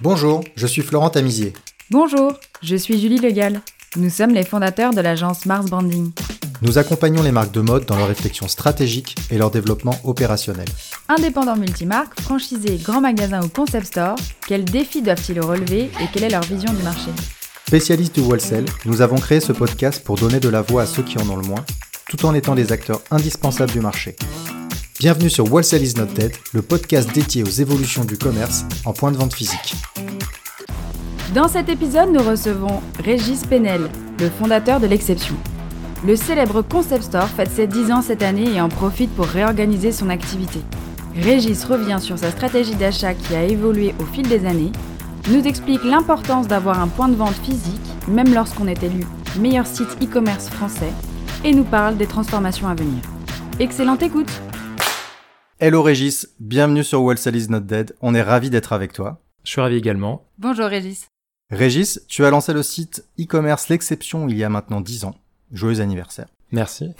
Bonjour, je suis Florent Tamizier. Bonjour, je suis Julie Legal. Nous sommes les fondateurs de l'agence Mars Branding. Nous accompagnons les marques de mode dans leur réflexion stratégique et leur développement opérationnel. Indépendants multimarques, franchisés, grands magasins ou concept stores, quels défis doivent-ils relever et quelle est leur vision du marché? Spécialistes du wholesale, nous avons créé ce podcast pour donner de la voix à ceux qui en ont le moins, tout en étant des acteurs indispensables du marché. Bienvenue sur Wholesale is not dead, le podcast dédié aux évolutions du commerce en point de vente physique. Dans cet épisode, nous recevons Régis Penel, le fondateur de l'Exception. Le célèbre Concept Store fête ses 10 ans cette année et en profite pour réorganiser son activité. Régis revient sur sa stratégie d'achat qui a évolué au fil des années, nous explique l'importance d'avoir un point de vente physique, même lorsqu'on est élu meilleur site e-commerce français, et nous parle des transformations à venir. Excellente écoute Hello Régis, bienvenue sur Wholesale is not dead, on est ravi d'être avec toi. Je suis ravi également. Bonjour Régis. Régis, tu as lancé le site e-commerce L'Exception il y a maintenant 10 ans. Joyeux anniversaire. Merci.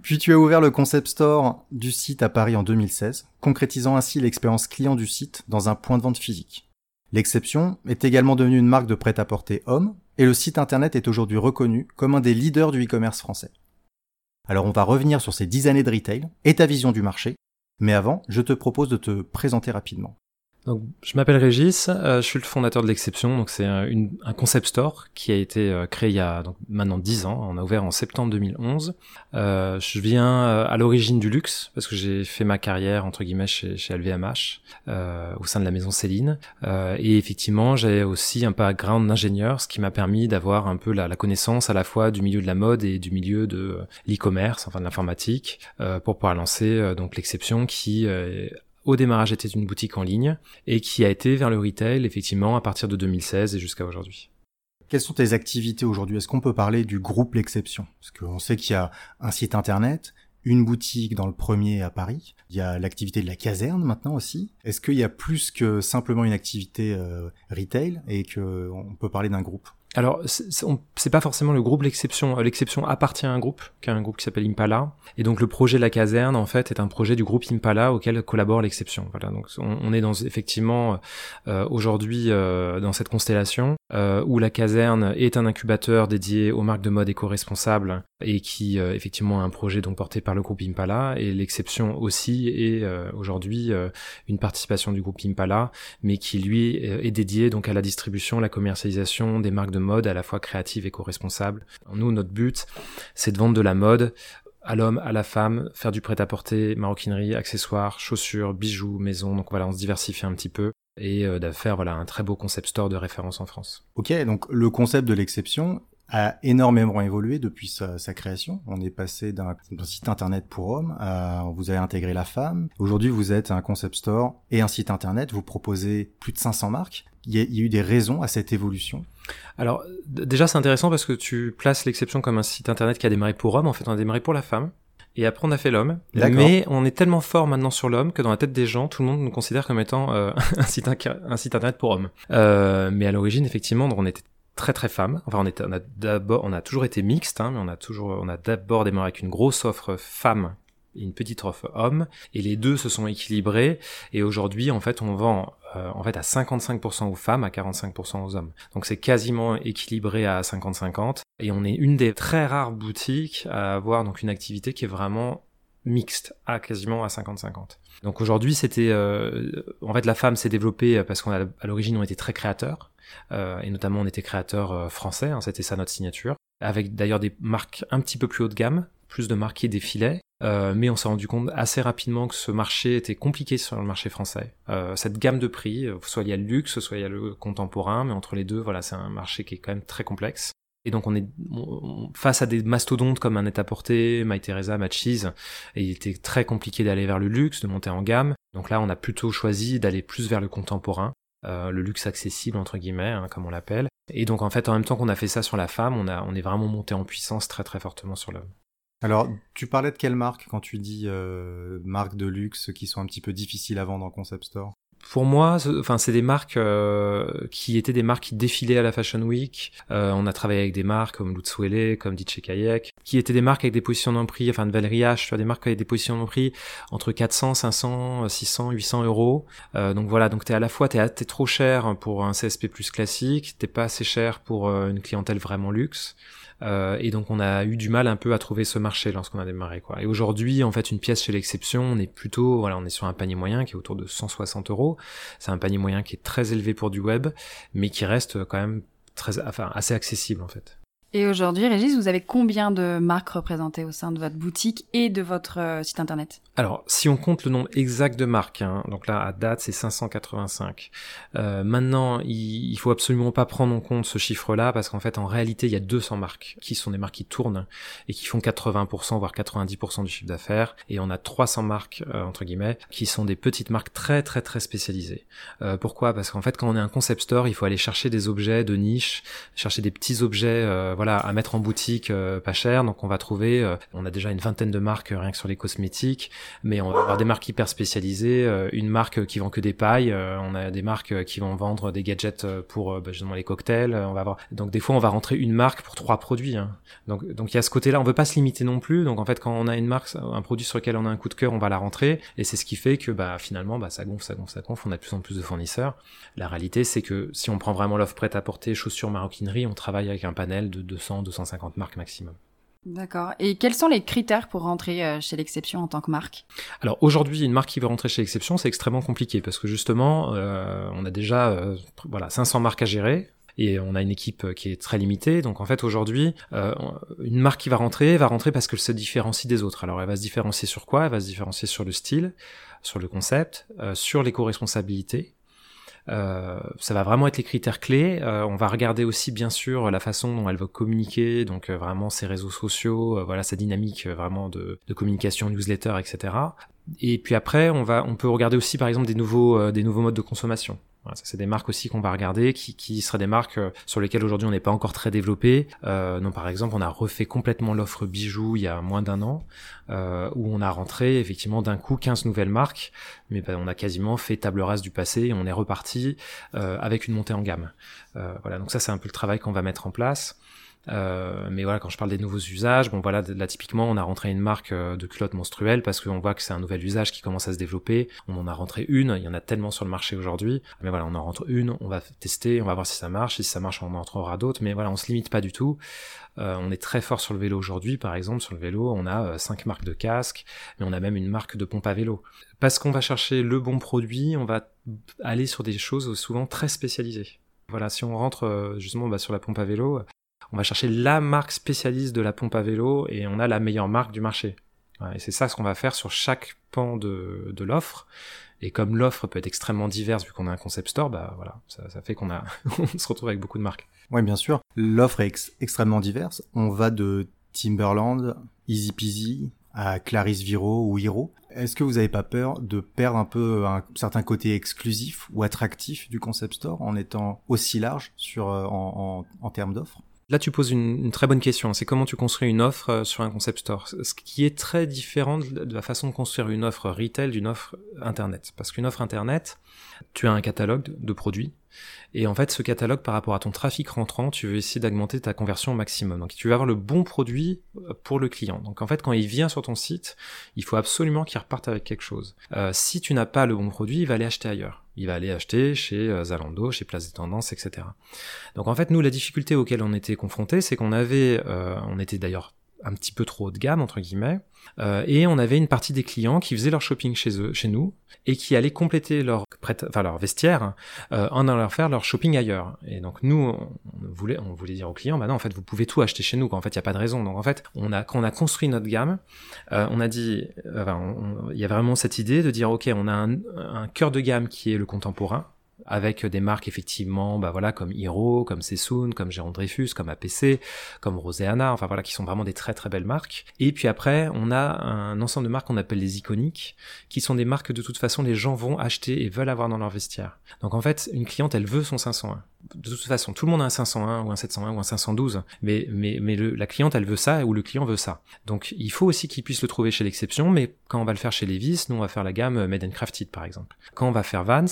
Puis tu as ouvert le concept store du site à Paris en 2016, concrétisant ainsi l'expérience client du site dans un point de vente physique. L'exception est également devenue une marque de prêt-à-porter homme, et le site internet est aujourd'hui reconnu comme un des leaders du e-commerce français. Alors on va revenir sur ces 10 années de retail et ta vision du marché, mais avant, je te propose de te présenter rapidement. Donc, je m'appelle Régis, euh, je suis le fondateur de l'Exception. Donc, c'est un, un, concept store qui a été euh, créé il y a donc, maintenant 10 ans. On a ouvert en septembre 2011. Euh, je viens euh, à l'origine du luxe parce que j'ai fait ma carrière entre guillemets chez, chez LVMH au sein de la maison Céline. et effectivement, j'ai aussi un background d'ingénieur, ce qui m'a permis d'avoir un peu la, la, connaissance à la fois du milieu de la mode et du milieu de l'e-commerce, enfin de l'informatique, pour pouvoir lancer donc l'Exception qui au démarrage était une boutique en ligne et qui a été vers le retail effectivement à partir de 2016 et jusqu'à aujourd'hui. Quelles sont tes activités aujourd'hui? Est-ce qu'on peut parler du groupe L'Exception? Parce qu'on sait qu'il y a un site internet, une boutique dans le premier à Paris, il y a l'activité de la caserne maintenant aussi. Est-ce qu'il y a plus que simplement une activité euh, retail et qu'on peut parler d'un groupe? Alors, c'est pas forcément le groupe l'exception. L'exception appartient à un groupe, qui est un groupe qui s'appelle Impala. Et donc, le projet La Caserne, en fait, est un projet du groupe Impala auquel collabore l'exception. Voilà. Donc, on, est dans effectivement euh, aujourd'hui euh, dans cette constellation euh, où La Caserne est un incubateur dédié aux marques de mode éco-responsables et qui effectivement a un projet donc porté par le groupe Impala. Et l'exception aussi est aujourd'hui une participation du groupe Impala, mais qui lui est dédié donc à la distribution, la commercialisation des marques de mode à la fois créative et co-responsable. Nous, notre but, c'est de vendre de la mode à l'homme, à la femme, faire du prêt-à-porter, maroquinerie, accessoires, chaussures, bijoux, maison. Donc voilà, on se diversifie un petit peu et euh, faire voilà un très beau concept store de référence en France. Ok, donc le concept de l'exception a énormément évolué depuis sa, sa création. On est passé d'un site internet pour hommes à vous avez intégré la femme. Aujourd'hui, vous êtes un concept store et un site internet. Vous proposez plus de 500 marques. Il y a, il y a eu des raisons à cette évolution? Alors déjà, c'est intéressant parce que tu places l'exception comme un site internet qui a démarré pour hommes. En fait, on a démarré pour la femme. Et après, on a fait l'homme. Mais on est tellement fort maintenant sur l'homme que dans la tête des gens, tout le monde nous considère comme étant euh, un, site, un site internet pour hommes. Euh, mais à l'origine, effectivement, on était très très femme. Enfin, on, était, on a d'abord, on a toujours été mixte, hein, mais on a toujours, on a d'abord démarré avec une grosse offre femme et une petite offre homme, et les deux se sont équilibrés. Et aujourd'hui, en fait, on vend euh, en fait à 55% aux femmes, à 45% aux hommes. Donc c'est quasiment équilibré à 50-50. Et on est une des très rares boutiques à avoir donc une activité qui est vraiment mixte, à quasiment à 50-50. Donc aujourd'hui, c'était, euh, en fait, la femme s'est développée parce qu'on a à l'origine on était très créateurs. Euh, et notamment on était créateur euh, français, hein, c'était ça notre signature, avec d'ailleurs des marques un petit peu plus haut de gamme, plus de marques des filets, euh, mais on s'est rendu compte assez rapidement que ce marché était compliqué sur le marché français. Euh, cette gamme de prix, soit il y a le luxe, soit il y a le contemporain, mais entre les deux, voilà, c'est un marché qui est quand même très complexe. Et donc on est face à des mastodontes comme un Net-à-Porter, My Matches, et il était très compliqué d'aller vers le luxe, de monter en gamme. Donc là, on a plutôt choisi d'aller plus vers le contemporain. Euh, le luxe accessible entre guillemets, hein, comme on l'appelle. Et donc en fait, en même temps qu'on a fait ça sur la femme, on, a, on est vraiment monté en puissance très très fortement sur l'homme. Alors, tu parlais de quelle marque quand tu dis euh, marques de luxe qui sont un petit peu difficiles à vendre en concept store? Pour moi, enfin, c'est des marques euh, qui étaient des marques qui défilaient à la Fashion Week. Euh, on a travaillé avec des marques comme Lutz Welle, comme DJ Kayak, qui étaient des marques avec des positions de prix, enfin de H, tu vois, des marques avec des positions de prix entre 400, 500, 600, 800 euros. Euh, donc voilà, donc t'es à la fois t'es es trop cher pour un CSP plus classique, t'es pas assez cher pour une clientèle vraiment luxe. Euh, et donc on a eu du mal un peu à trouver ce marché lorsqu'on a démarré quoi. Et aujourd'hui en fait une pièce chez l'exception on est plutôt voilà on est sur un panier moyen qui est autour de 160 euros. C'est un panier moyen qui est très élevé pour du web mais qui reste quand même très assez accessible en fait. Et aujourd'hui, Régis, vous avez combien de marques représentées au sein de votre boutique et de votre euh, site internet? Alors, si on compte le nombre exact de marques, hein, donc là, à date, c'est 585. Euh, maintenant, il, il faut absolument pas prendre en compte ce chiffre-là parce qu'en fait, en réalité, il y a 200 marques qui sont des marques qui tournent et qui font 80% voire 90% du chiffre d'affaires. Et on a 300 marques, euh, entre guillemets, qui sont des petites marques très très très spécialisées. Pourquoi? Parce qu'en fait, quand on est un concept store, il faut aller chercher des objets de niche, chercher des petits objets, euh, à mettre en boutique euh, pas cher. Donc on va trouver, euh, on a déjà une vingtaine de marques euh, rien que sur les cosmétiques, mais on va avoir des marques hyper spécialisées, une marque qui vend que des pailles, on a des marques qui vont vendre des gadgets pour bah, justement les cocktails. on va avoir, donc des fois on va rentrer une marque pour trois produits. Hein. Donc donc il y a ce côté-là, on veut pas se limiter non plus. Donc en fait quand on a une marque, un produit sur lequel on a un coup de cœur, on va la rentrer, et c'est ce qui fait que bah finalement bah ça gonfle, ça gonfle, ça gonfle. On a de plus en plus de fournisseurs. La réalité c'est que si on prend vraiment l'offre prête à porter, chaussures, maroquinerie, on travaille avec un panel de 200 250 marques maximum. D'accord. Et quels sont les critères pour rentrer euh, chez l'exception en tant que marque? Alors aujourd'hui, une marque qui veut rentrer chez l'exception, c'est extrêmement compliqué parce que justement, euh, on a déjà euh, voilà 500 marques à gérer. Et on a une équipe qui est très limitée. Donc en fait aujourd'hui, une marque qui va rentrer, va rentrer parce qu'elle se différencie des autres. Alors elle va se différencier sur quoi? Elle va se différencier sur le style, sur le concept, sur l'éco-responsabilité euh, ça va vraiment être les critères clés. Euh, on va regarder aussi bien sûr la façon dont elle va communiquer, donc euh, vraiment ses réseaux sociaux, voilà sa dynamique vraiment de, de, communication, newsletter, etc. Et puis après, on va, on peut regarder aussi par exemple des nouveaux, des nouveaux modes de consommation. Voilà, ça c'est des marques aussi qu'on va regarder, qui, seraient des marques euh, sur lesquelles aujourd'hui on n'est pas encore très développé. Euh, par exemple, on a refait complètement l'offre bijoux il y a moins d'un an, euh, où on a rentré effectivement d'un coup 15 nouvelles marques, mais ben, on a quasiment fait table rase du passé et on est reparti euh, avec une montée en gamme. Euh, voilà, donc ça c'est un peu le travail qu'on va mettre en place. Euh, mais voilà, quand je parle des nouveaux usages, bon voilà, là typiquement, on a rentré une marque euh, de culottes menstruelles parce qu'on voit que c'est un nouvel usage qui commence à se développer. On en a rentré une, il y en a tellement sur le marché aujourd'hui. Mais voilà, on en rentre une, on va tester, on va voir si ça marche. Si ça marche, on en rentrera d'autres. Mais voilà, on se limite pas du tout. Euh, on est très fort sur le vélo aujourd'hui, par exemple, sur le vélo, on a euh, cinq marques de casques, mais on a même une marque de pompe à vélo. Parce qu'on va chercher le bon produit, on va aller sur des choses souvent très spécialisées. Voilà, si on rentre justement bah, sur la pompe à vélo, on va chercher la marque spécialiste de la pompe à vélo et on a la meilleure marque du marché. et c'est ça ce qu'on va faire sur chaque pan de, l'offre. Et comme l'offre peut être extrêmement diverse vu qu'on a un concept store, bah voilà, ça, fait qu'on a, on se retrouve avec beaucoup de marques. Oui, bien sûr. L'offre est extrêmement diverse. On va de Timberland, Easy Peasy, à Clarisse Viro ou Hiro. Est-ce que vous n'avez pas peur de perdre un peu un certain côté exclusif ou attractif du concept store en étant aussi large euh, en termes d'offres? Là, tu poses une, très bonne question. C'est comment tu construis une offre euh, sur un concept store. Ce qui est très différent de la façon de construire une offre retail d'une offre internet. Parce qu'une offre internet, tu as un catalogue de produits et en fait, ce catalogue, par rapport à ton trafic rentrant, tu veux essayer d'augmenter ta conversion au maximum. Donc, tu veux avoir le bon produit euh, pour le client. Donc, en fait, quand il vient sur ton site, il faut absolument qu'il reparte avec quelque chose. Euh, si tu n'as pas le bon produit, il va aller acheter ailleurs. Il va aller acheter chez euh, Zalando, chez Place des Tendances, etc. Donc, en fait, nous, la difficulté auquel on était confrontés, c'est qu'on avait, on était d'ailleurs un petit peu trop haut de gamme entre guillemets. Euh, et on avait une partie des clients qui faisaient leur shopping chez eux chez nous et qui allaient compléter leur enfin leur vestiaire euh, en allant faire leur shopping ailleurs. Et donc nous on voulait on voulait dire aux clients bah non en fait vous pouvez tout acheter chez nous quoi. en fait il y a pas de raison. Donc en fait on a quand on a construit notre gamme euh, on a dit il y a vraiment cette idée de dire ok on a un, un cœur de gamme qui est le contemporain avec des marques effectivement, bah voilà, comme Hero, comme Sessoun, comme Jérôme Dreyfus, comme APC, comme Roséana, enfin voilà, qui sont vraiment des très très belles marques. Et puis après, on a un ensemble de marques qu'on appelle les iconiques, qui sont des marques que de toute façon les gens vont acheter et veulent avoir dans leur vestiaire. Donc en fait, une cliente, elle veut son 501 de toute façon, tout le monde a un 501 ou un 701 ou un 512, mais, mais, mais la cliente, elle veut ça ou le client veut ça. Donc il faut aussi qu'il puisse le trouver chez l'exception, mais quand on va le faire chez Levi's, nous on va faire la gamme Made and Crafted par exemple. Quand on va faire Vans,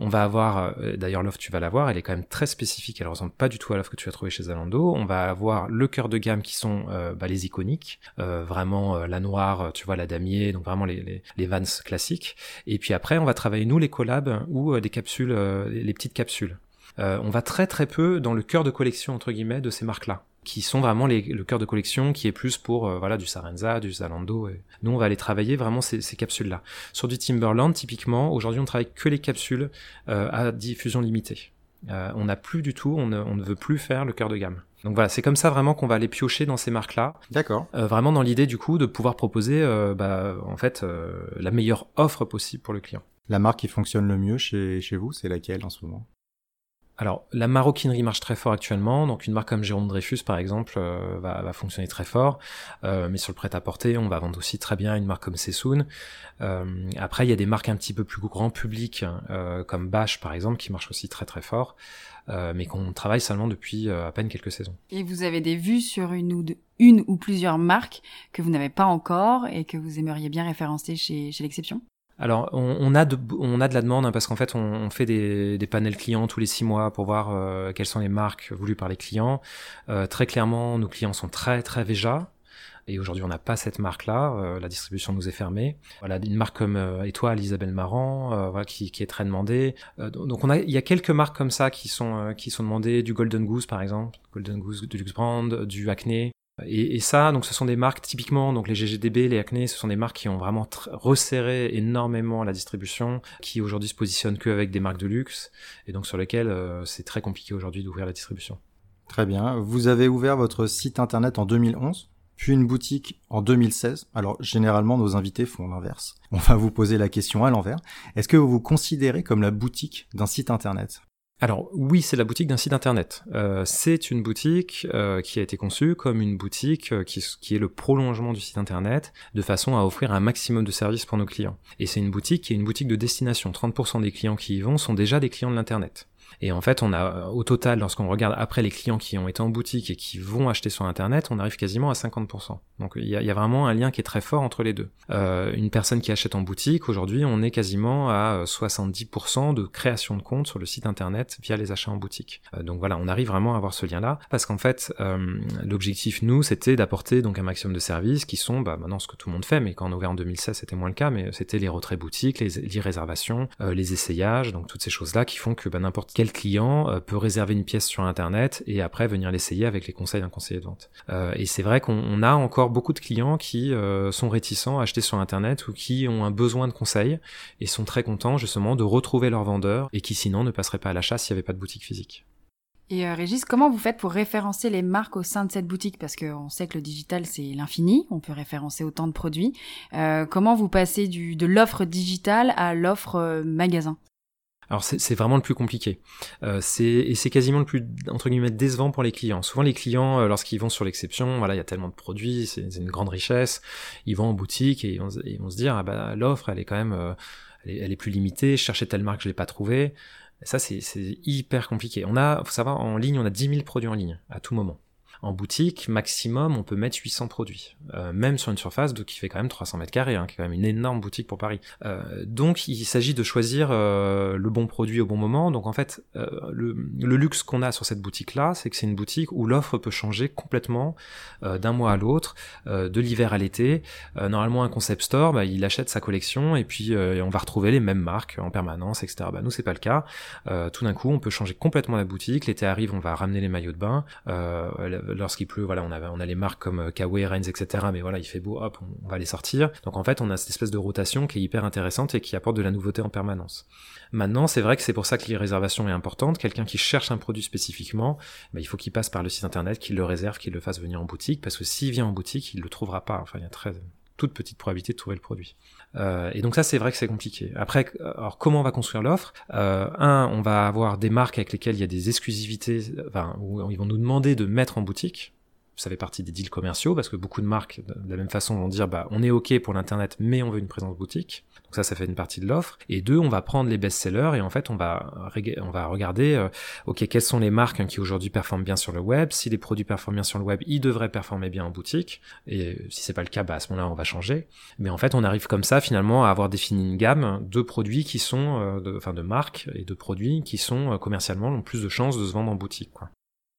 on va avoir, euh, d'ailleurs l'offre tu vas la voir, elle est quand même très spécifique, elle ressemble pas du tout à l'offre que tu vas trouver chez Zalando. On va avoir le cœur de gamme qui sont euh, bah, les iconiques, euh, vraiment la noire, tu vois la damier, donc vraiment les, les, les, Vans classiques. Et puis après on va travailler nous les collabs ou des capsules, les petites capsules. Euh, on va très très peu dans le cœur de collection entre guillemets de ces marques-là qui sont vraiment le cœur de collection qui est plus pour euh, voilà du Sarenza, du Zalando. Et nous on va aller travailler vraiment ces, capsules-là. Sur du Timberland typiquement, aujourd'hui on travaille que les capsules euh, à diffusion limitée. on n'a plus du tout, on ne, veut plus faire le cœur de gamme. Donc voilà, c'est comme ça vraiment qu'on va aller piocher dans ces marques-là. D'accord. vraiment dans l'idée du coup de pouvoir proposer bah, en fait la meilleure offre possible pour le client. La marque qui fonctionne le mieux chez, chez vous, c'est laquelle en ce moment? Alors, la maroquinerie marche très fort actuellement, donc une marque comme Jérôme Dreyfus, par exemple, euh, va, fonctionner très fort. Euh, mais sur le prêt-à-porter, on va vendre aussi très bien une marque comme Sessoun. Euh, après, il y a des marques un petit peu plus grand public, comme Bash, par exemple, qui marche aussi très très fort, mais qu'on travaille seulement depuis à peine quelques saisons. Et vous avez des vues sur une ou, ou plusieurs marques que vous n'avez pas encore et que vous aimeriez bien référencer chez l'exception? Alors, on, a de, on a de la demande hein, parce qu'en fait, on, fait des, des, panels clients tous les six mois pour voir euh, quelles sont les marques voulues par les clients. Euh, très clairement, nos clients sont très très Veja. Et aujourd'hui, on n'a pas cette marque-là. Euh, la distribution nous est fermée. Voilà, une marque comme Étoile, Isabelle Marant, voilà, qui, est très demandée. donc, il y a quelques marques comme ça qui sont qui sont demandées. Du Golden Goose, par exemple, Golden Goose, du Luxe Brand, du Acne. Et, ça, donc ce sont des marques typiquement, donc les GGDB, les Acne, ce sont des marques qui ont vraiment resserré énormément la distribution, qui aujourd'hui se positionnent qu'avec des marques de luxe, et donc sur lesquelles euh, c'est très compliqué aujourd'hui d'ouvrir la distribution. Très bien. Vous avez ouvert votre site internet en 2011, puis une boutique en 2016. Alors généralement nos invités font l'inverse. On va vous poser la question à l'envers. Est-ce que vous vous considérez comme la boutique d'un site internet? Alors oui, c'est la boutique d'un site internet. Euh, c'est une boutique euh, qui a été conçue comme une boutique euh, qui, qui, est le prolongement du site internet, de façon à offrir un maximum de services pour nos clients. Et c'est une boutique qui est une boutique de destination. 30% des clients qui y vont sont déjà des clients de l'internet. Et en fait, on a au total, lorsqu'on regarde après les clients qui ont été en boutique et qui vont acheter sur Internet, on arrive quasiment à 50%. Donc il y a, vraiment un lien qui est très fort entre les deux. Euh, une personne qui achète en boutique, aujourd'hui, on est quasiment à 70% de création de compte sur le site Internet via les achats en boutique. Euh, donc voilà, on arrive vraiment à avoir ce lien-là, parce qu'en fait, euh, l'objectif, nous, c'était d'apporter donc un maximum de services qui sont, bah, maintenant ce que tout le monde fait, mais quand on a ouvert en 2016, c'était moins le cas, mais c'était les retraits boutiques, les, les réservations, euh, les essayages, donc toutes ces choses-là qui font que bah, n'importe quel client euh, peut réserver une pièce sur Internet et après venir l'essayer avec les conseils d'un conseiller de vente. Euh, et c'est vrai qu'on a encore beaucoup de clients qui euh, sont réticents à acheter sur Internet ou qui ont un besoin de conseils et sont très contents justement de retrouver leur vendeur et qui sinon ne passeraient pas à l'achat s'il n'y avait pas de boutique physique. Et Régis, comment vous faites pour référencer les marques au sein de cette boutique? Parce qu'on sait que le digital, c'est l'infini, on peut référencer autant de produits. comment vous passez de l'offre digitale à l'offre magasin? Alors c'est vraiment le plus compliqué. Euh, et c'est quasiment le plus entre guillemets décevant pour les clients. Souvent les clients, euh, lorsqu'ils vont sur l'exception, voilà, il y a tellement de produits, c'est une grande richesse. Ils vont en boutique et ils vont, se dire ah bah l'offre elle est quand même, euh, elle, est, plus limitée. Je cherchais telle marque, je l'ai pas trouvée. Ça c'est hyper compliqué. On a, faut savoir, en ligne, on a 10 000 produits en ligne à tout moment. En boutique, maximum, on peut mettre 800 produits, euh, même sur une surface de, qui fait quand même 300 mètres carrés, hein, qui est quand même une énorme boutique pour Paris. Euh, donc, il s'agit de choisir euh, le bon produit au bon moment. Donc, en fait, le, luxe qu'on a sur cette boutique-là, c'est que c'est une boutique où l'offre peut changer complètement d'un mois à l'autre, de l'hiver à l'été. normalement, un concept store, bah, il achète sa collection et puis on va retrouver les mêmes marques en permanence, etc. Bah, nous, c'est pas le cas. tout d'un coup, on peut changer complètement la boutique. L'été arrive, on va ramener les maillots de bain lorsqu'il pleut, voilà, on a, on a les marques comme euh, Kawaii, Reigns, etc. Mais voilà, il fait beau, hop, on, va les sortir. Donc en fait, on a cette espèce de rotation qui est hyper intéressante et qui apporte de la nouveauté en permanence. Maintenant, c'est vrai que c'est pour ça que les réservations est importante. Quelqu'un qui cherche un produit spécifiquement, bah, il faut qu'il passe par le site internet, qu'il le réserve, qu'il le fasse venir en boutique, parce que s'il vient en boutique, il le trouvera pas. Enfin, il y a très toute petite probabilité de trouver le produit. Euh, et donc ça, c'est vrai que c'est compliqué. Après, alors comment on va construire l'offre? Euh, Un, on va avoir des marques avec lesquelles il y a des exclusivités, enfin, où ils vont nous demander de mettre en boutique ça fait partie des deals commerciaux parce que beaucoup de marques de la même façon vont dire bah on est ok pour l'internet mais on veut une présence boutique. Donc ça ça fait une partie de l'offre. Et deux on va prendre les best-sellers et en fait on va on va regarder euh, ok quelles sont les marques qui aujourd'hui performent bien sur le web. Si les produits performent bien sur le web ils devraient performer bien en boutique. Et si c'est pas le cas bah à ce moment-là on va changer. Mais en fait on arrive comme ça finalement à avoir défini une gamme de produits qui sont euh, enfin de marques et de produits qui sont euh, commercialement ont plus de chances de se vendre en boutique quoi.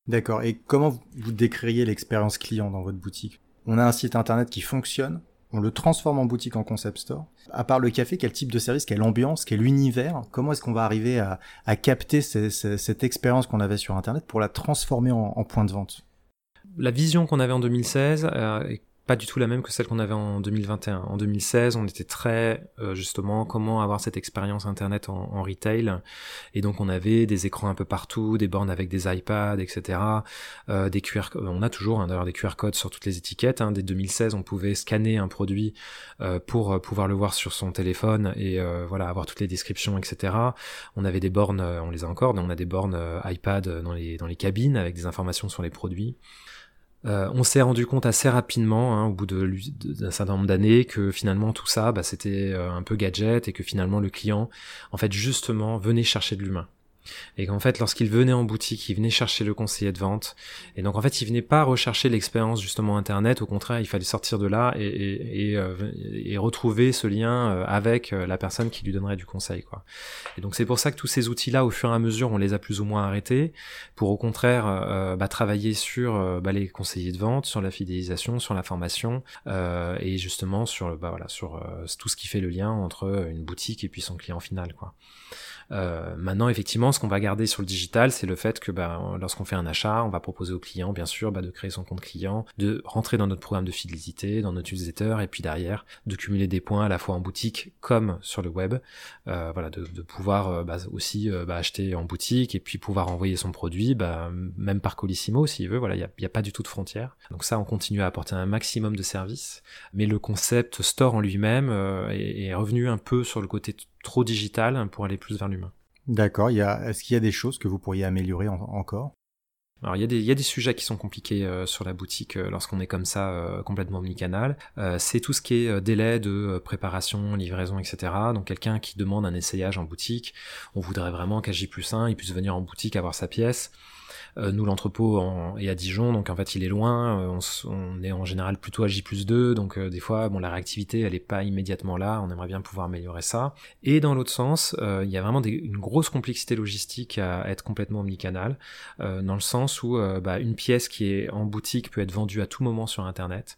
D'accord. Et comment vous décririez l'expérience client dans votre boutique? On a un site internet qui fonctionne, on le transforme en boutique en concept store. À part le café, quel type de service, quelle ambiance, quel univers? Comment est-ce qu'on va arriver à, capter cette expérience qu'on avait sur internet pour la transformer en, point de vente? La vision qu'on avait en 2016 euh, pas du tout la même que celle qu'on avait en 2021. En 2016, on était très euh, justement comment avoir cette expérience internet en, retail, et donc on avait des écrans un peu partout, des bornes avec des iPads, etc. Euh, des QR, on a toujours hein, d'ailleurs des QR codes sur toutes les étiquettes. Hein. Dès 2016, on pouvait scanner un produit euh, pour pouvoir le voir sur son téléphone et voilà avoir toutes les descriptions, etc. On avait des bornes, on les a encore, mais on a des bornes iPad dans les dans les cabines avec des informations sur les produits. Euh, on s'est rendu compte assez rapidement, hein, au bout d'un certain nombre d'années, que finalement tout ça, bah, c'était euh, un peu gadget et que finalement le client, en fait, justement, venait chercher de l'humain et qu'en fait lorsqu'il venait en boutique il venait chercher le conseiller de vente. Et donc en fait il venait pas rechercher l'expérience justement internet. Au contraire il fallait sortir de là et, et, euh, retrouver ce lien euh, avec euh, la personne qui lui donnerait du conseil quoi. Et donc c'est pour ça que tous ces outils là au fur et à mesure on les a plus ou moins arrêtés pour au contraire bah, travailler sur bah, les conseillers de vente sur la fidélisation sur la formation et justement sur bah, voilà sur tout ce qui fait le lien entre une boutique et puis son client final quoi. Maintenant, effectivement, qu'on va garder sur le digital, c'est le fait que bah, lorsqu'on fait un achat, on va proposer au client, bien sûr, bah, de créer son compte client, de rentrer dans notre programme de fidélité, dans notre utilisateur, et puis derrière, de cumuler des points à la fois en boutique comme sur le web. Euh, voilà, de, pouvoir euh, bah, aussi euh, acheter en boutique et puis pouvoir envoyer son produit, même par Colissimo s'il veut. Voilà, il n'y a, a, pas du tout de frontières. Donc ça, on continue à apporter un maximum de services, mais le concept store en lui-même est revenu un peu sur le côté trop digital pour aller plus vers l'humain. D'accord. Est-ce qu'il y a des choses que vous pourriez améliorer encore? Alors il y, a des, il y a des sujets qui sont compliqués euh, sur la boutique euh, lorsqu'on est comme ça euh, complètement omnicanal. c'est tout ce qui est délai de préparation, livraison, etc. Donc quelqu'un qui demande un essayage en boutique, on voudrait vraiment qu'à J plus 1, il puisse venir en boutique avoir sa pièce. Euh, nous, l'entrepôt est à Dijon, donc en fait, il est loin. Euh, on, est en général plutôt à J plus 2, donc euh, des fois, bon, la réactivité, elle est pas immédiatement là. On aimerait bien pouvoir améliorer ça. Et dans l'autre sens, il y a vraiment une grosse complexité logistique à être complètement omnicanal, dans le sens où bah, une pièce qui est en boutique peut être vendue à tout moment sur Internet.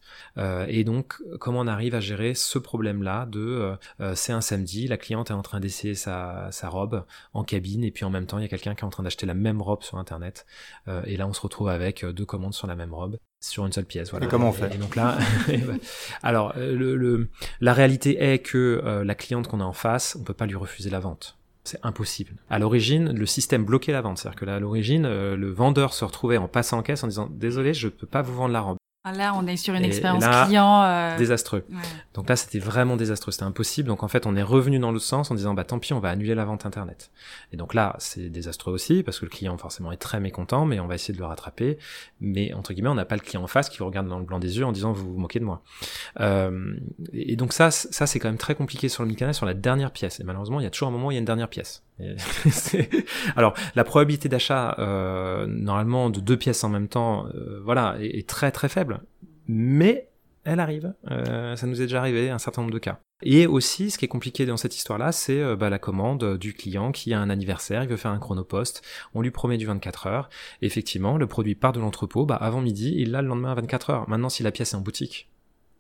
et donc, comment on arrive à gérer ce problème-là de c'est un samedi, la cliente est en train d'essayer sa, sa robe en cabine, et puis en même temps, il y a quelqu'un qui est en train d'acheter la même robe sur Internet. Euh, et là, on se retrouve avec euh, deux commandes sur la même robe sur une seule pièce. Voilà. Et comment on fait et, donc là, bah, alors euh, le, le, la réalité est que la cliente qu'on a en face, on peut pas lui refuser la vente. C'est impossible. À l'origine, le système bloquait la vente. C'est-à-dire que là, à l'origine, le vendeur se retrouvait en passant en caisse en disant désolé, je peux pas vous vendre la robe. Ah, là, on est sur une expérience client euh... désastreux. Donc là, c'était vraiment désastreux, c'était impossible. Donc en fait, on est revenu dans le sens en disant bah tant pis, on va annuler la vente internet. Et donc là, c'est désastreux aussi parce que le client forcément est très mécontent, mais on va essayer de le rattraper. Mais entre guillemets, on n'a pas le client en face qui vous regarde dans le blanc des yeux en disant vous vous moquez de moi. Euh, et donc ça, ça c'est quand même très compliqué sur le Micana sur la dernière pièce. Et malheureusement, il y a toujours un moment où il y a une dernière pièce. Alors la probabilité d'achat euh, normalement de deux pièces en même temps, euh, voilà, est, très très faible mais elle arrive. Euh, ça nous est déjà arrivé un certain nombre de cas. Et aussi, ce qui est compliqué dans cette histoire-là, c'est euh, bah, la commande du client qui a un anniversaire, il veut faire un chronopost, on lui promet du 24 heures. effectivement, le produit part de l'entrepôt, bah, avant midi, il l'a le lendemain à 24 heures. Maintenant, si la pièce est en boutique,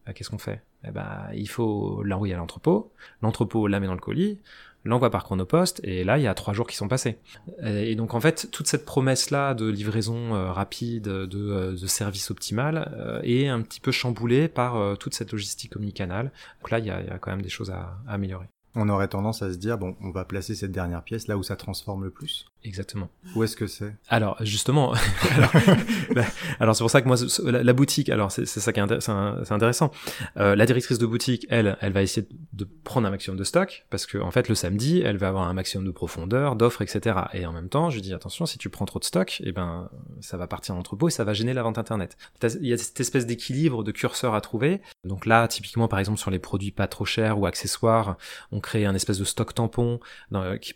bah, qu'est-ce qu'on fait? Eh ben, Il faut l'envoyer à l'entrepôt, l'entrepôt la met dans le colis, l'envoie par Chronopost, et là, il y a trois jours qui sont passés. Et donc, en fait, toute cette promesse-là de livraison euh, rapide, de, euh, de, service optimal, euh, est un petit peu chamboulée par toute cette logistique omnicanal. Donc là, il y a, quand même des choses à améliorer. On aurait tendance à se dire, bon, on va placer cette dernière pièce là où ça transforme le plus. Exactement. Où est-ce que c'est? Alors justement, bah, alors c'est pour ça que moi la, boutique, alors c'est ça qui est, intéressant. Euh, la directrice de boutique, elle, elle va essayer de prendre un maximum de stock parce que en fait le samedi, elle va avoir un maximum de profondeur, d'offres, etc. Et en même temps, je dis attention, si tu prends trop de stock, eh ben ça va partir en entrepôt et ça va gêner la vente internet. Il y a cette espèce d'équilibre, de curseur à trouver. Donc là, typiquement par exemple sur les produits pas trop chers ou accessoires, on crée un espèce de stock tampon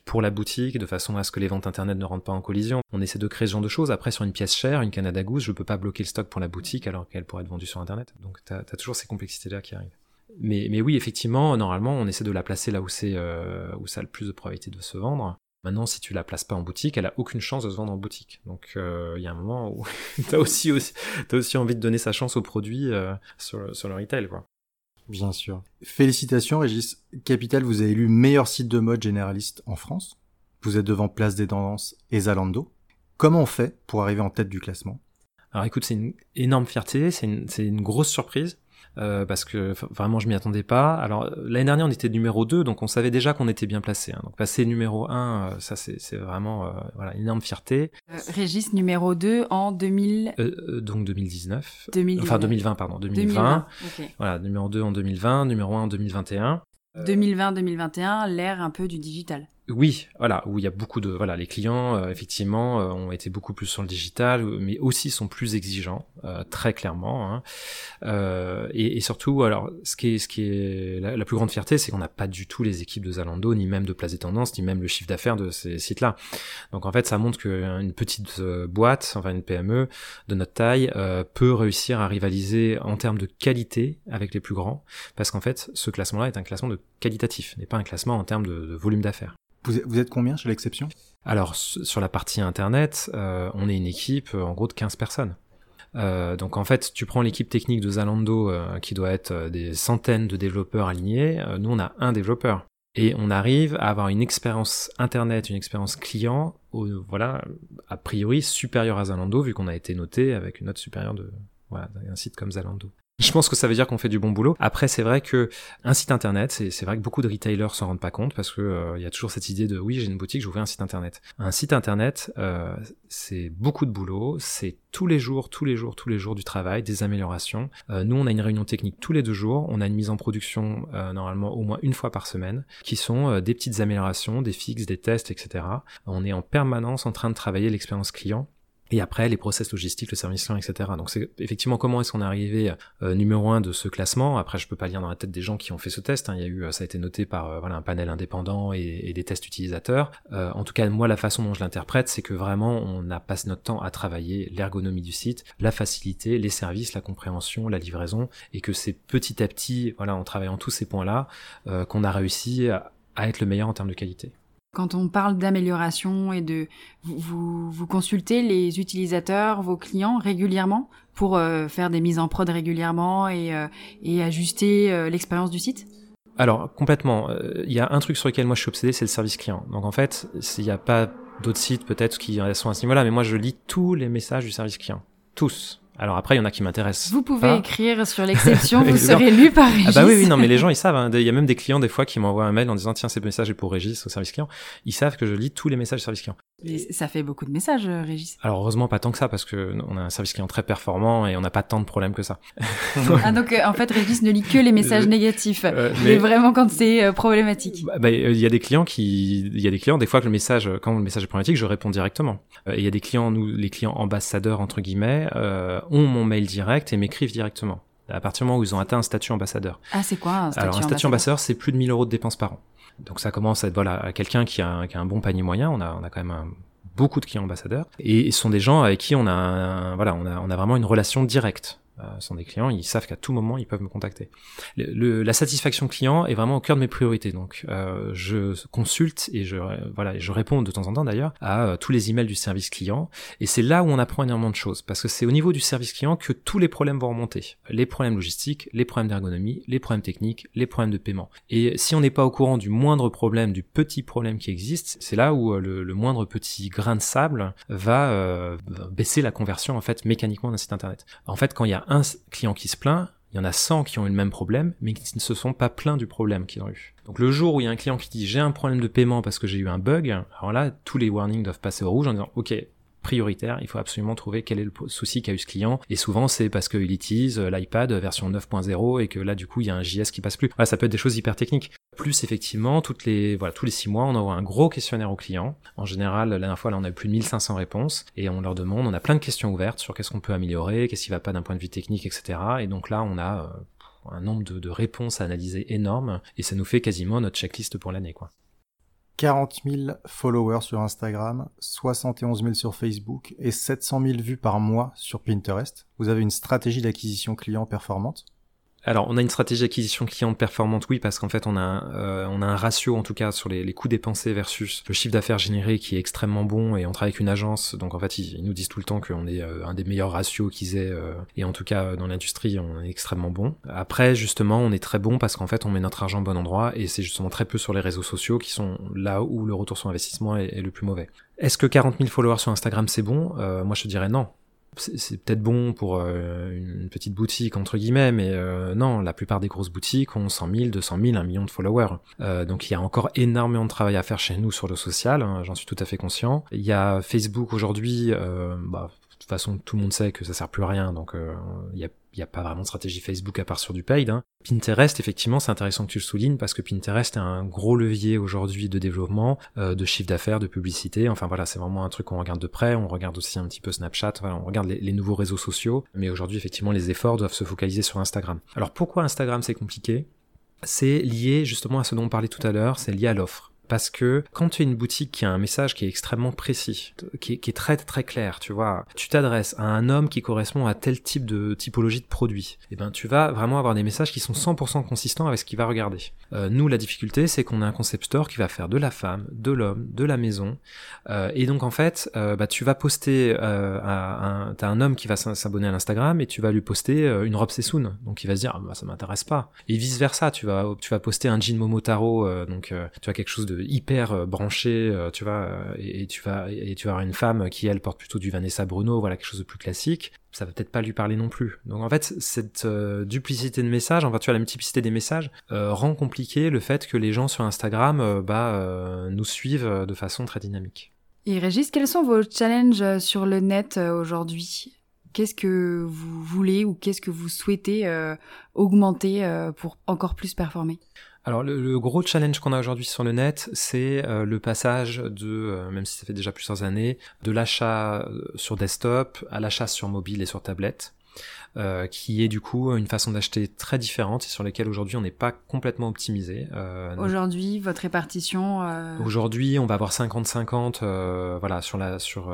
pour la boutique de façon à ce que les ventes Internet ne rentre pas en collision. On essaie de créer ce genre de choses. Après, sur une pièce chère, une Canada Goose, je peux pas bloquer le stock pour la boutique alors qu'elle pourrait être vendue sur Internet. Donc, tu as, toujours ces complexités-là qui arrivent. Mais, oui, effectivement, normalement, on essaie de la placer là où c'est euh, où ça a le plus de probabilité de se vendre. Maintenant, si tu la places pas en boutique, elle a aucune chance de se vendre en boutique. Donc, euh, il y a un moment où tu as aussi, aussi, envie de donner sa chance au produit euh, sur, sur le retail, quoi. Bien sûr. Félicitations, Régis. Capital vous a élu meilleur site de mode généraliste en France. Vous êtes devant Place des Tendances et Zalando. Comment on fait pour arriver en tête du classement Alors écoute, c'est une énorme fierté, c'est une, une, grosse surprise. Euh, parce que vraiment je m'y attendais pas. Alors l'année dernière on était numéro 2 donc on savait déjà qu'on était bien placé. Hein. Donc passer numéro 1 euh, ça c'est vraiment euh, voilà une énorme fierté. Régis numéro 2 en 2000 donc 2019. 2019. Enfin 2020 pardon 2020. 2020 Voilà numéro 2 en 2020, numéro 1 en 2021. 2020-2021 l'ère un peu du digital. Oui, voilà, où il y a beaucoup de voilà, les clients euh, effectivement euh, ont été beaucoup plus sur le digital, mais aussi sont plus exigeants, euh, très clairement. Hein. Et, surtout, alors, ce qui est ce qui est la, plus grande fierté, c'est qu'on n'a pas du tout les équipes de Zalando, ni même de Place des Tendances, ni même le chiffre d'affaires de ces sites-là. Donc en fait, ça montre qu'une petite boîte, enfin une PME de notre taille, peut réussir à rivaliser en termes de qualité avec les plus grands, parce qu'en fait, ce classement-là est un classement de qualitatif, n'est pas un classement en termes de volume d'affaires. Vous êtes combien chez l'exception? Alors, sur la partie Internet, euh, on est une équipe euh, en gros de 15 personnes. Euh, donc en fait, tu prends l'équipe technique de Zalando qui doit être des centaines de développeurs alignés. nous, on a un développeur. Et on arrive à avoir une expérience Internet, une expérience client, voilà, a priori supérieure à Zalando, vu qu'on a été noté avec une note supérieure de voilà, un site comme Zalando. Je pense que ça veut dire qu'on fait du bon boulot. Après, c'est vrai que un site internet, c'est vrai que beaucoup de retailers s'en rendent pas compte parce que euh, il y a toujours cette idée de oui, j'ai une boutique, j'ouvre un site internet. Un site internet, euh, c'est beaucoup de boulot, c'est tous les jours, tous les jours, tous les jours du travail, des améliorations. Euh, nous, on a une réunion technique tous les deux jours, on a une mise en production normalement au moins une fois par semaine, qui sont des petites améliorations, des fixes, des tests, etc. On est en permanence en train de travailler l'expérience client et après, les process logistiques, le service client, etc. Donc c'est effectivement comment est-ce qu'on est arrivé euh, numéro un de ce classement? Après, je peux pas lire dans la tête des gens qui ont fait ce test. Hein. Il y a eu, euh, ça a été noté par euh, voilà un panel indépendant et, des tests utilisateurs. en tout cas, moi, la façon dont je l'interprète, c'est que vraiment, on a passé notre temps à travailler l'ergonomie du site, la facilité, les services, la compréhension, la livraison, et que c'est petit à petit, voilà, en travaillant tous ces points-là, qu'on a réussi à être le meilleur en termes de qualité. Quand on parle d'amélioration et de vous, vous consultez les utilisateurs, vos clients régulièrement pour euh, faire des mises en prod régulièrement et, euh, et ajuster euh, l'expérience du site? Alors complètement. Il y a un truc sur lequel moi je suis obsédé, c'est le service client. Donc en fait, il n'y a pas d'autres sites peut-être qui sont à ce niveau-là, mais moi je lis tous les messages du service client, tous. Alors après, il y en a qui m'intéressent. Vous pouvez écrire sur l'exception, vous serez lu par Régis. Ah bah oui, oui, non, mais les gens, ils savent. Hein. Il y a même des clients, des fois, qui m'envoient un mail en disant, tiens, ce message est pour Régis au service client. Ils savent que je lis tous les messages service client. Mais ça fait beaucoup de messages, euh, Régis. Alors heureusement pas tant que ça parce que on a un service client très performant et on n'a pas tant de problèmes que ça. ah donc euh, en fait Régis ne lit que les messages euh, négatifs, mais... vraiment quand c'est problématique. Bah, bah, il y a des clients qui, il y a des clients des fois que le message, quand le message est problématique, je réponds directement. Il y a des clients, nous, les clients ambassadeurs entre guillemets, ont mon mail direct et m'écrivent directement à partir du moment où ils ont atteint un statut ambassadeur. Ah, c'est quoi un statut Alors, un statut ambassadeur, c'est plus de 1000 euros de dépenses par an. Donc, ça commence à être, voilà, quelqu'un qui a, qui a un bon panier moyen. On a, on a quand même un, beaucoup de clients ambassadeurs et ce sont des gens avec qui on a voilà on a on a vraiment une relation directe sont des clients, ils savent qu'à tout moment ils peuvent me contacter. La satisfaction client est vraiment au cœur de mes priorités, donc euh, je consulte et je voilà, je réponds de temps en temps d'ailleurs à euh, tous les emails du service client, et c'est là où on apprend énormément de choses, parce que c'est au niveau du service client que tous les problèmes vont remonter, les problèmes logistiques, les problèmes d'ergonomie, les problèmes techniques, les problèmes de paiement. Et si on n'est pas au courant du moindre problème, du petit problème qui existe, c'est là où le, le, moindre petit grain de sable va baisser la conversion en fait mécaniquement d'un site internet. En fait, quand il y a un client qui se plaint, Il y en a 100 qui ont eu le même problème, mais qui ne se sont pas plaints du problème qu'ils ont eu. Donc le jour où il y a un client qui dit j'ai un problème de paiement parce que j'ai eu un bug, alors là, tous les warnings doivent passer au rouge en disant ok, prioritaire, il faut absolument trouver quel est le souci qu'a eu ce client. Et souvent, c'est parce qu'il utilise euh, l'iPad version 9.0 et que là, du coup, il y a un JS qui passe plus. Voilà, ça peut être des choses hyper techniques. Plus, effectivement, toutes les, voilà, tous les six mois, on envoie un gros questionnaire aux clients. En général, la dernière fois, là, on a eu plus de 1500 réponses et on leur demande, on a plein de questions ouvertes sur qu'est-ce qu'on peut améliorer, qu'est-ce qui va pas d'un point de vue technique, etc. Et donc là, on a euh, un nombre de, de réponses à analyser énorme et ça nous fait quasiment notre checklist pour l'année, quoi. 40 000 followers sur Instagram, 71 000 sur Facebook et 700 000 vues par mois sur Pinterest. Vous avez une stratégie d'acquisition client performante alors, on a une stratégie d'acquisition client performante, oui, parce qu'en fait, on a, euh, on a un ratio, en tout cas, sur les, coûts dépensés versus le chiffre d'affaires généré qui est extrêmement bon, et on travaille avec une agence, donc en fait, ils, nous disent tout le temps qu'on est euh, un des meilleurs ratios qu'ils aient, euh, et en tout cas, dans l'industrie, on est extrêmement bon. Après, justement, on est très bon parce qu'en fait, on met notre argent au bon endroit, et c'est justement très peu sur les réseaux sociaux qui sont là où le retour sur investissement est, est le plus mauvais. Est-ce que 40 000 followers sur Instagram, c'est bon? Moi, je te dirais non c'est peut-être bon pour euh, une petite boutique entre guillemets, mais euh, non, la plupart des grosses boutiques ont 100 000, 200 000, 1 million de followers. Euh, donc il y a encore énormément de travail à faire chez nous sur le social, hein, j'en suis tout à fait conscient. Il y a Facebook aujourd'hui, bah, de toute façon tout le monde sait que ça sert plus à rien, donc il y a il n'y a pas vraiment de stratégie Facebook à part sur du paid. Hein. Pinterest, effectivement, c'est intéressant que tu le soulignes parce que Pinterest est un gros levier aujourd'hui de développement, euh, de chiffre d'affaires, de publicité. Enfin voilà, c'est vraiment un truc qu'on regarde de près. On regarde aussi un petit peu Snapchat. on regarde les, les, nouveaux réseaux sociaux. Mais aujourd'hui, effectivement, les efforts doivent se focaliser sur Instagram. Alors pourquoi Instagram c'est compliqué? C'est lié justement à ce dont on parlait tout à l'heure. C'est lié à l'offre. Parce que quand tu es une boutique qui a un message qui est extrêmement précis, qui est, très très clair, tu vois, tu t'adresses à un homme qui correspond à tel type de typologie de produit, et eh ben tu vas vraiment avoir des messages qui sont 100% consistants avec ce qu'il va regarder. Euh, nous, la difficulté, c'est qu'on a un concept store qui va faire de la femme, de l'homme, de la maison, euh, et donc en fait, euh, bah, tu vas poster, euh, un, homme qui va s'abonner à l'Instagram et tu vas lui poster une robe Sessoun, donc il va se dire, ah, bah, ça m'intéresse pas. Et vice versa, tu vas, tu vas poster un jean Momotaro, donc tu as quelque chose de hyper euh, branché, euh, tu vois, euh, et, tu vas et tu vas avoir une femme qui elle porte plutôt du Vanessa Bruno, voilà quelque chose de plus classique. Ça va peut-être pas lui parler non plus. Donc en fait, cette duplicité de messages, enfin tu vois la multiplicité des messages, rend compliqué le fait que les gens sur Instagram bah nous suivent de façon très dynamique. Et Régis, quels sont vos challenges sur le net aujourd'hui? Qu'est-ce que vous voulez ou qu'est-ce que vous souhaitez augmenter pour encore plus performer? Alors le, gros challenge qu'on a aujourd'hui sur le net, c'est euh, le passage de, euh, même si ça fait déjà plusieurs années, de l'achat euh, sur desktop à l'achat sur mobile et sur tablette. Euh, qui est du coup une façon d'acheter très différente et sur lesquelles aujourd'hui on n'est pas complètement optimisé. Euh, aujourd'hui, votre répartition euh... Aujourd'hui, on va avoir 50-50 euh, voilà, sur, la, sur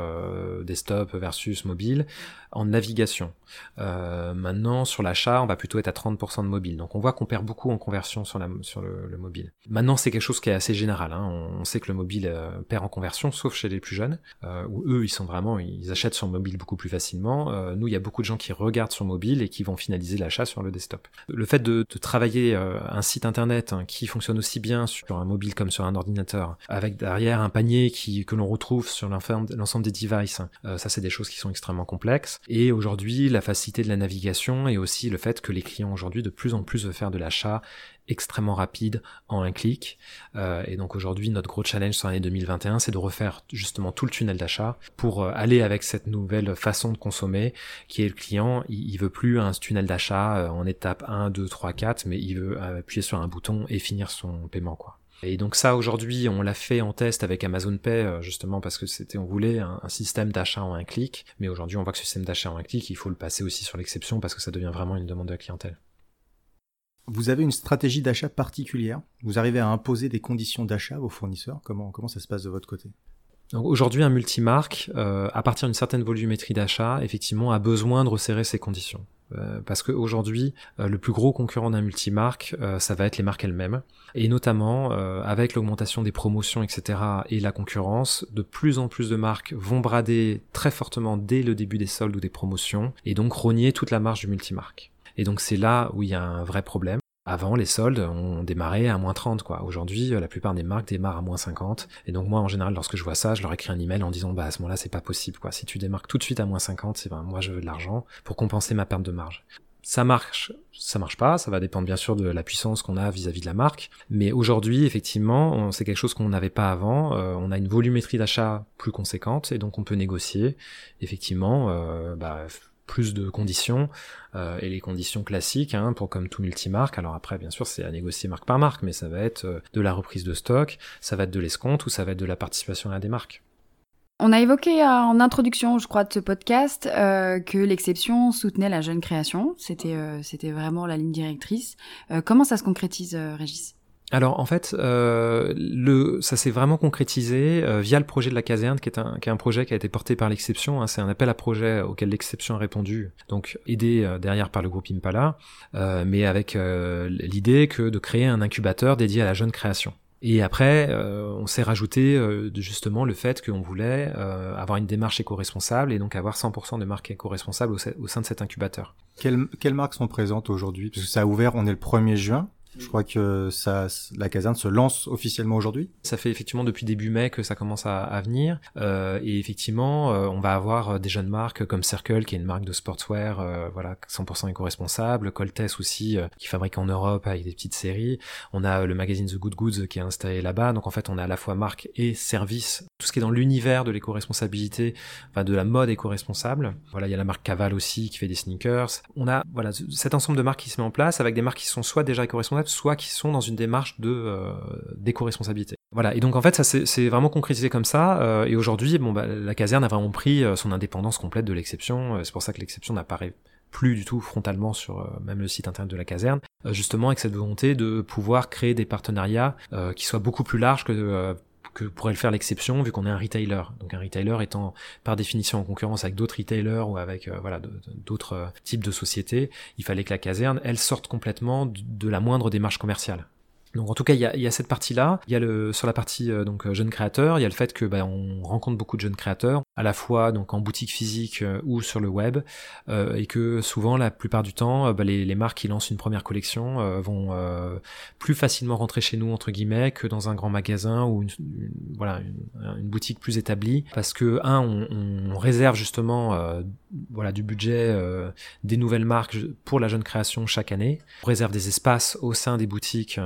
desktop versus mobile en navigation. maintenant, sur l'achat, on va plutôt être à 30% de mobile. Donc on voit qu'on perd beaucoup en conversion sur, la, sur le, le mobile. Maintenant, c'est quelque chose qui est assez général. Hein. On, sait que le mobile perd en conversion, sauf chez les plus jeunes, où eux, ils sont vraiment, ils achètent sur mobile beaucoup plus facilement. nous, il y a beaucoup de gens qui regardent sur mobile et qui vont finaliser l'achat sur le desktop. Le fait de, travailler euh, un site internet hein, qui fonctionne aussi bien sur un mobile comme sur un ordinateur, avec derrière un panier qui, que l'on retrouve sur l'ensemble des devices, euh, ça c'est des choses qui sont extrêmement complexes. Et aujourd'hui, la facilité de la navigation et aussi le fait que les clients aujourd'hui de plus en plus veulent faire de l'achat extrêmement rapide en un clic. Euh, et donc aujourd'hui, notre gros challenge sur l'année 2021, c'est de refaire justement tout le tunnel d'achat pour euh, aller avec cette nouvelle façon de consommer, qui est le client, il, veut plus un tunnel d'achat euh, en étape 1, 2, 3, 4, mais il veut appuyer sur un bouton et finir son paiement, quoi. Et donc ça aujourd'hui on l'a fait en test avec Amazon Pay justement parce que c'était on voulait un, un système d'achat en un clic, mais aujourd'hui on voit que ce système d'achat en un clic il faut le passer aussi sur l'exception parce que ça devient vraiment une demande de la clientèle vous avez une stratégie d'achat particulière Vous arrivez à imposer des conditions d'achat à vos fournisseurs comment, ça se passe de votre côté? Aujourd'hui, un multimarque, euh, à partir d'une certaine volumétrie d'achat, effectivement, a besoin de resserrer ses conditions. Euh, parce qu'aujourd'hui, euh, le plus gros concurrent d'un multimarque, ça va être les marques elles-mêmes. Et notamment, avec l'augmentation des promotions, etc., et la concurrence, de plus en plus de marques vont brader très fortement dès le début des soldes ou des promotions, et donc rogner toute la marge du multimarque. Et donc c'est là où il y a un vrai problème. Avant, les soldes ont démarré à moins 30, quoi. Aujourd'hui, la plupart des marques démarrent à moins 50. Et donc, moi, en général, lorsque je vois ça, je leur écris un email en disant, bah, à ce moment-là, c'est pas possible, quoi. Si tu démarques tout de suite à moins 50, c'est ben, moi, je veux de l'argent pour compenser ma perte de marge. ça marche, ça marche pas, ça va dépendre bien sûr de la puissance qu'on a vis-à-vis de la marque. Mais aujourd'hui, effectivement, c'est quelque chose qu'on n'avait pas avant. Euh, on a une volumétrie d'achat plus conséquente et donc on peut négocier effectivement euh, bah, plus de conditions euh, et les conditions classiques hein, pour comme tout multimarque. Alors après, bien sûr, c'est à négocier marque par marque, mais ça va être de la reprise de stock, ça va être de l'escompte ou ça va être de la participation à des marques. On a évoqué euh, en introduction, je crois, de ce podcast, euh, que l'exception soutenait la jeune création. C'était, euh, c'était vraiment la ligne directrice. comment ça se concrétise, Régis? Alors en fait, le, ça s'est vraiment concrétisé via le projet de la caserne, qui est un, qui est un projet qui a été porté par l'exception. Hein. c'est un appel à projet auquel l'exception a répondu, donc aidé derrière par le groupe Impala, mais avec l'idée que de créer un incubateur dédié à la jeune création. Et après, euh, on s'est rajouté euh, justement le fait qu'on voulait euh, avoir une démarche éco-responsable et donc avoir 100% de marques éco-responsables au, sein de cet incubateur. Quelles, quelles marques sont présentes aujourd'hui? Parce que ça a ouvert, on est le 1er juin. Je crois que ça, la caserne se lance officiellement aujourd'hui. Ça fait effectivement depuis début mai que ça commence à, venir. Euh, et effectivement, euh, on va avoir euh, des jeunes marques comme Circle, qui est une marque de sportswear, euh, voilà, 100% éco-responsable. Coltes aussi, euh, qui fabrique en Europe avec des petites séries. On a le magazine The Good Goods qui est installé là-bas. Donc en fait, on a à la fois marque et service. Tout ce qui est dans l'univers de l'éco-responsabilité, enfin de la mode éco-responsable. Voilà, il y a la marque Caval aussi qui fait des sneakers. On a voilà cet ensemble de marques qui se met en place avec des marques qui sont soit déjà éco-responsables, soit qui sont dans une démarche de euh, d'éco-responsabilité. Voilà, et donc en fait ça c'est vraiment concrétisé comme ça, euh, et aujourd'hui bon bah, la caserne a vraiment pris euh, son indépendance complète de l'exception, c'est pour ça que l'exception n'apparaît plus du tout frontalement sur même le site internet de la caserne, justement avec cette volonté de pouvoir créer des partenariats qui soient beaucoup plus larges que que pourrait le faire l'exception vu qu'on est un retailer. Donc un retailer étant par définition en concurrence avec d'autres retailers ou avec euh, voilà d'autres euh, types de sociétés, il fallait que la caserne elle sorte complètement de la moindre démarche commerciale. Donc en tout cas, il y a, y a cette partie-là. Il y a le sur la partie euh, donc jeunes créateurs, il y a le fait que bah, on rencontre beaucoup de jeunes créateurs, à la fois donc en boutique physique euh, ou sur le web, euh, et que souvent la plupart du temps, bah, les, les, marques qui lancent une première collection vont plus facilement rentrer chez nous entre guillemets que dans un grand magasin ou une, voilà une, boutique plus établie, parce que un, on, on réserve justement voilà du budget des nouvelles marques pour la jeune création chaque année, on réserve des espaces au sein des boutiques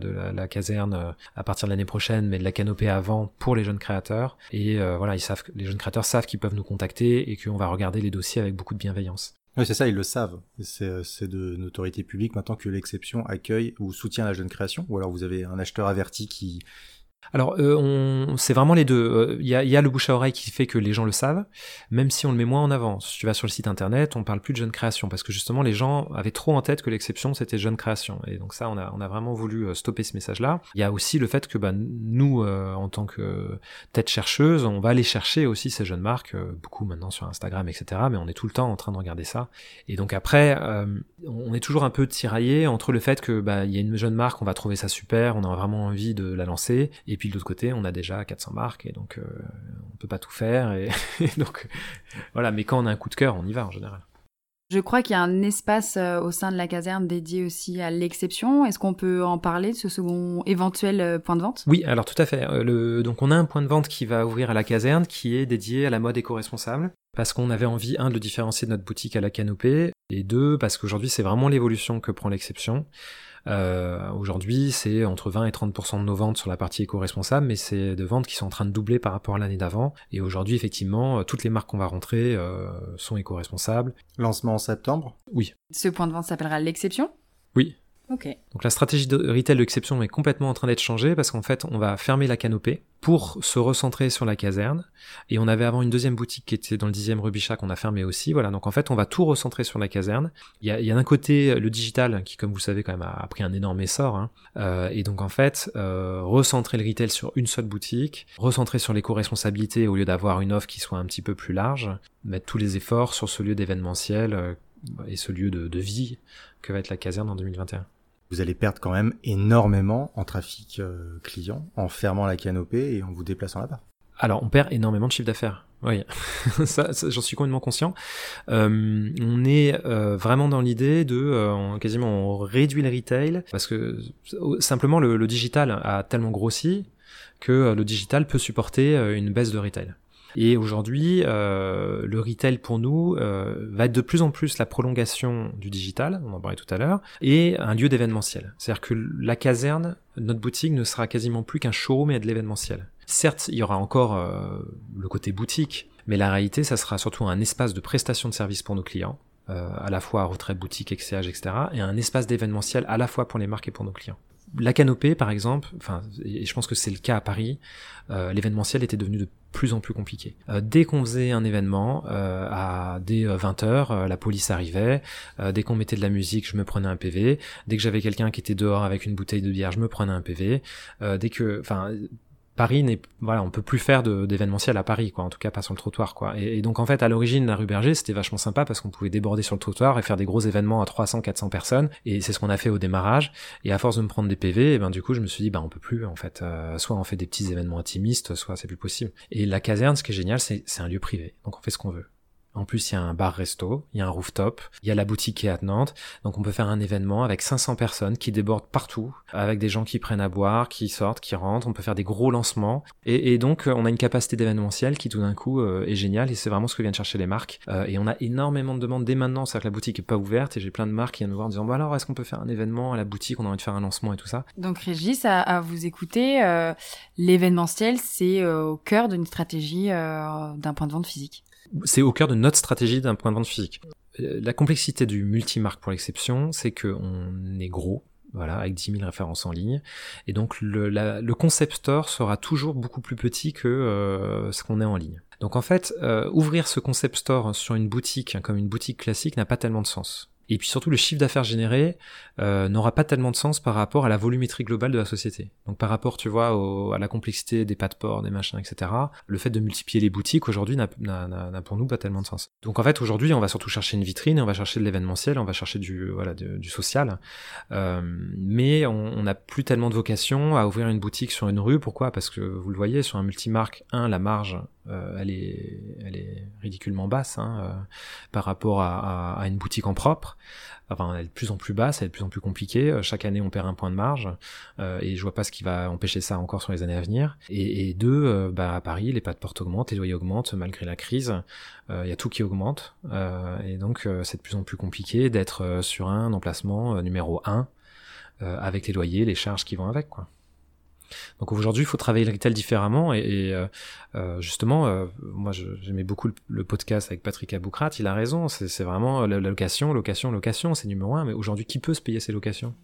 de la, caserne euh, à partir de l'année prochaine, mais de la canopée avant pour les jeunes créateurs. Et euh, voilà, les jeunes créateurs savent qu'ils peuvent nous contacter et qu'on va regarder les dossiers avec beaucoup de bienveillance. Oui, c'est ça, ils le savent. C'est de notoriété publique maintenant que l'exception accueille ou soutient la jeune création, ou alors vous avez un acheteur averti qui, alors, euh, c'est vraiment les deux. Euh, il y, a, le bouche à oreille qui fait que les gens le savent, même si on le met moins en avant. Si tu vas sur le site internet, on parle plus de jeune création parce que justement les gens avaient trop en tête que l'exception c'était jeune création. Et donc ça, on a, vraiment voulu euh, stopper ce message-là. Il y a aussi le fait que bah, nous, en tant que tête chercheuse, on va aller chercher aussi ces jeunes marques, beaucoup maintenant sur Instagram, etc. Mais on est tout le temps en train de regarder ça. Et donc après, on est toujours un peu tiraillé entre le fait que bah, il y a une jeune marque, on va trouver ça super, on a vraiment envie de la lancer, puis de l'autre côté, on a déjà 400 marques et donc euh, on peut pas tout faire. Et, donc voilà, mais quand on a un coup de cœur, on y va en général. Je crois qu'il y a un espace euh, au sein de la caserne dédié aussi à l'exception. Est-ce qu'on peut en parler de ce second éventuel euh, point de vente? Oui, alors tout à fait. Le, donc on a un point de vente qui va ouvrir à la caserne qui est dédié à la mode éco-responsable parce qu'on avait envie, un, de différencier notre boutique à la canopée, et deux, parce qu'aujourd'hui c'est vraiment l'évolution que prend l'exception. Euh, Aujourd'hui, c'est entre 20 et 30% de nos ventes sur la partie éco-responsable, mais c'est de ventes qui sont en train de doubler par rapport à l'année d'avant. Et aujourd'hui, effectivement, euh, toutes les marques qu'on va rentrer euh, sont éco-responsables. Lancement en septembre? Oui. Ce point de vente s'appellera l'exception? Oui. Ok. Donc la stratégie de retail d'exception est complètement en train d'être changée parce qu'en fait, on va fermer la canopée pour se recentrer sur la caserne. Et on avait avant une deuxième boutique qui était dans le dixième Rubichat qu'on a fermé aussi. Voilà, donc en fait, on va tout recentrer sur la caserne. Il y a, d'un côté le digital qui, comme vous savez, quand même a, pris un énorme essor. Hein. Euh, et donc en fait, euh, recentrer le retail sur une seule boutique, recentrer sur l'éco-responsabilité au lieu d'avoir une offre qui soit un petit peu plus large, mettre tous les efforts sur ce lieu d'événementiel euh, et ce lieu de vie que va être la caserne en 2021 vous allez perdre quand même énormément en trafic euh, client en fermant la canopée et en vous déplaçant là-bas. Alors, on perd énormément de chiffre d'affaires. Oui, j'en suis complètement conscient. Euh, on est euh, vraiment dans l'idée de quasiment on réduit le retail parce que simplement le, le digital a tellement grossi que le digital peut supporter une baisse de retail. Et aujourd'hui, euh, le retail pour nous euh, va être de plus en plus la prolongation du digital, on en parlait tout à l'heure, et un lieu d'événementiel. C'est-à-dire que la caserne, notre boutique ne sera quasiment plus qu'un showroom et de l'événementiel. Certes, il y aura encore euh, le côté boutique, mais la réalité, ça sera surtout un espace de prestation de services pour nos clients, à la fois retrait boutique, XCH, etc., et un espace d'événementiel à la fois pour les marques et pour nos clients la canopée, par exemple, enfin, et je pense que c'est le cas à Paris, l'événementiel était devenu de plus en plus compliqué. Euh, dès qu'on faisait un événement, euh, à dès 20h, la police arrivait, dès qu'on mettait de la musique, je me prenais un PV, dès que j'avais quelqu'un qui était dehors avec une bouteille de bière, je me prenais un PV, dès que, enfin, Paris n'est voilà on peut plus faire d'événementiel à Paris quoi en tout cas pas sur le trottoir quoi. Et, donc en fait à l'origine la rue Berger c'était vachement sympa parce qu'on pouvait déborder sur le trottoir et faire des gros événements à 300 400 personnes. Et c'est ce qu'on a fait au démarrage. Et à force de me prendre des PV et ben du coup je me suis dit bah on peut plus en fait. Euh, soit on fait des petits événements intimistes soit c'est plus possible. Et la caserne ce qui est génial c'est c'est un lieu privé. Donc on fait ce qu'on veut en plus, il y a un bar-resto, il y a un rooftop, il y a la boutique qui est Nantes. Donc on peut faire un événement avec 500 personnes qui débordent partout, avec des gens qui prennent à boire, qui sortent, qui rentrent. On peut faire des gros lancements. Et, donc on a une capacité d'événementiel qui tout d'un coup euh, est géniale et c'est vraiment ce que viennent chercher les marques. Euh, et on a énormément de demandes dès maintenant, c'est-à-dire que la boutique est pas ouverte et j'ai plein de marques qui viennent me voir en disant bah alors est-ce qu'on peut faire un événement à la boutique, on a envie de faire un lancement et tout ça. Donc Régis, à, vous écouter, euh, l'événementiel c'est au cœur d'une stratégie d'un point de vente physique c'est au cœur de notre stratégie d'un point de vue physique. Euh, la complexité du multimarque pour l'exception, c'est qu'on est gros, voilà, avec 10 000 références en ligne. Et donc le, le concept store sera toujours beaucoup plus petit que euh, ce qu'on est en ligne. Donc en fait, euh, ouvrir ce concept store sur une boutique, hein, comme une boutique classique, n'a pas tellement de sens. Et puis surtout, le chiffre d'affaires généré euh, n'aura pas tellement de sens par rapport à la volumétrie globale de la société. Donc par rapport, tu vois, à la complexité des pas de port, des machins, etc., le fait de multiplier les boutiques aujourd'hui n'a pour nous pas tellement de sens. Donc en fait, aujourd'hui, on va surtout chercher une vitrine, on va chercher de l'événementiel, on va chercher du, social. Euh, mais on n'a plus tellement de vocation à ouvrir une boutique sur une rue. Pourquoi? Parce que vous le voyez, sur un multimarque, un, la marge euh, elle, est, ridiculement basse hein, euh, par rapport à, à, une boutique en propre. Enfin, elle est de plus en plus basse, elle est de plus en plus compliquée. Euh, chaque année, on perd un point de marge et je vois pas ce qui va empêcher ça encore sur les années à venir. Et, et deux, bah, à Paris, les pas de porte augmentent, les loyers augmentent malgré la crise. Il y a tout qui augmente et donc c'est de plus en plus compliqué d'être sur un emplacement numéro 1 avec les loyers, les charges qui vont avec, quoi. Donc aujourd'hui, il faut travailler le retail différemment. Et, euh, euh, justement, euh, moi, j'aimais beaucoup le, podcast avec Patrick Aboukrat. Il a raison. C'est vraiment la, location, location, location. C'est numéro un. Mais aujourd'hui, qui peut se payer ces locations?